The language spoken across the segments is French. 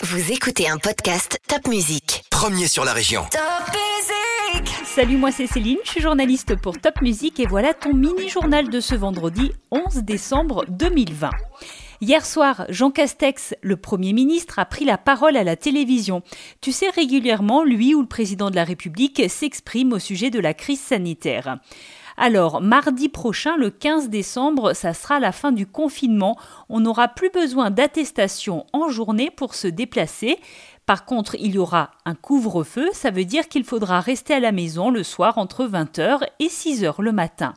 Vous écoutez un podcast Top Music. Premier sur la région. Salut, moi c'est Céline, je suis journaliste pour Top Music et voilà ton mini-journal de ce vendredi 11 décembre 2020. Hier soir, Jean Castex, le Premier ministre, a pris la parole à la télévision. Tu sais, régulièrement, lui ou le président de la République s'exprime au sujet de la crise sanitaire. Alors, mardi prochain, le 15 décembre, ça sera la fin du confinement. On n'aura plus besoin d'attestation en journée pour se déplacer. Par contre, il y aura un couvre-feu, ça veut dire qu'il faudra rester à la maison le soir entre 20h et 6h le matin.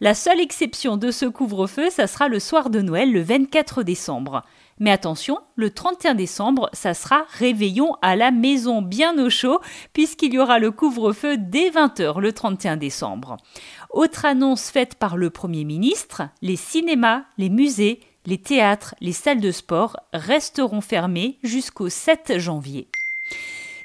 La seule exception de ce couvre-feu, ça sera le soir de Noël le 24 décembre. Mais attention, le 31 décembre, ça sera réveillon à la maison bien au chaud, puisqu'il y aura le couvre-feu dès 20h le 31 décembre. Autre annonce faite par le Premier ministre, les cinémas, les musées, les théâtres, les salles de sport resteront fermés jusqu'au 7 janvier.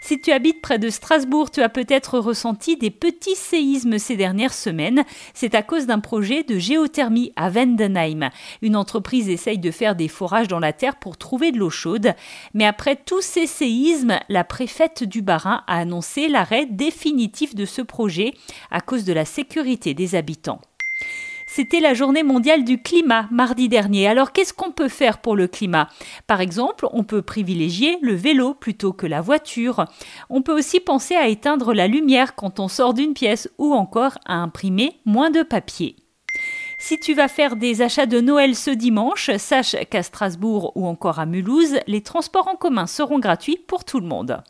Si tu habites près de Strasbourg, tu as peut-être ressenti des petits séismes ces dernières semaines. C'est à cause d'un projet de géothermie à Wendenheim. Une entreprise essaye de faire des forages dans la terre pour trouver de l'eau chaude. Mais après tous ces séismes, la préfète du Bas-Rhin a annoncé l'arrêt définitif de ce projet à cause de la sécurité des habitants. C'était la journée mondiale du climat mardi dernier. Alors qu'est-ce qu'on peut faire pour le climat? Par exemple, on peut privilégier le vélo plutôt que la voiture. On peut aussi penser à éteindre la lumière quand on sort d'une pièce ou encore à imprimer moins de papier. Si tu vas faire des achats de Noël ce dimanche, sache qu'à Strasbourg ou encore à Mulhouse, les transports en commun seront gratuits pour tout le monde.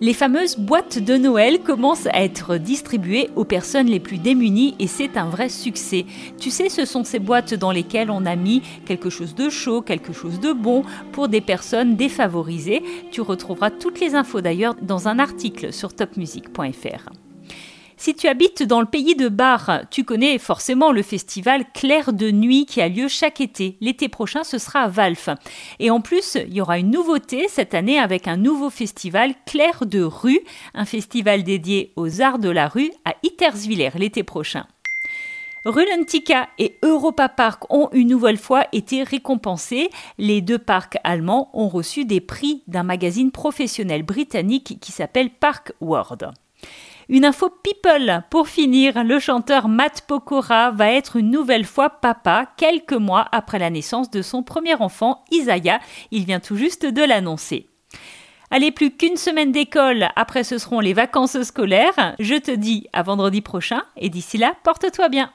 Les fameuses boîtes de Noël commencent à être distribuées aux personnes les plus démunies et c'est un vrai succès. Tu sais, ce sont ces boîtes dans lesquelles on a mis quelque chose de chaud, quelque chose de bon pour des personnes défavorisées. Tu retrouveras toutes les infos d'ailleurs dans un article sur topmusic.fr. Si tu habites dans le pays de Bar, tu connais forcément le festival Clair de Nuit qui a lieu chaque été. L'été prochain, ce sera à Valf. Et en plus, il y aura une nouveauté cette année avec un nouveau festival Clair de Rue, un festival dédié aux arts de la rue à Iterswiller l'été prochain. Rulantica et Europa Park ont une nouvelle fois été récompensés. Les deux parcs allemands ont reçu des prix d'un magazine professionnel britannique qui s'appelle Park World. Une info people pour finir, le chanteur Matt Pokora va être une nouvelle fois papa quelques mois après la naissance de son premier enfant, Isaiah. Il vient tout juste de l'annoncer. Allez, plus qu'une semaine d'école, après ce seront les vacances scolaires. Je te dis à vendredi prochain et d'ici là, porte-toi bien.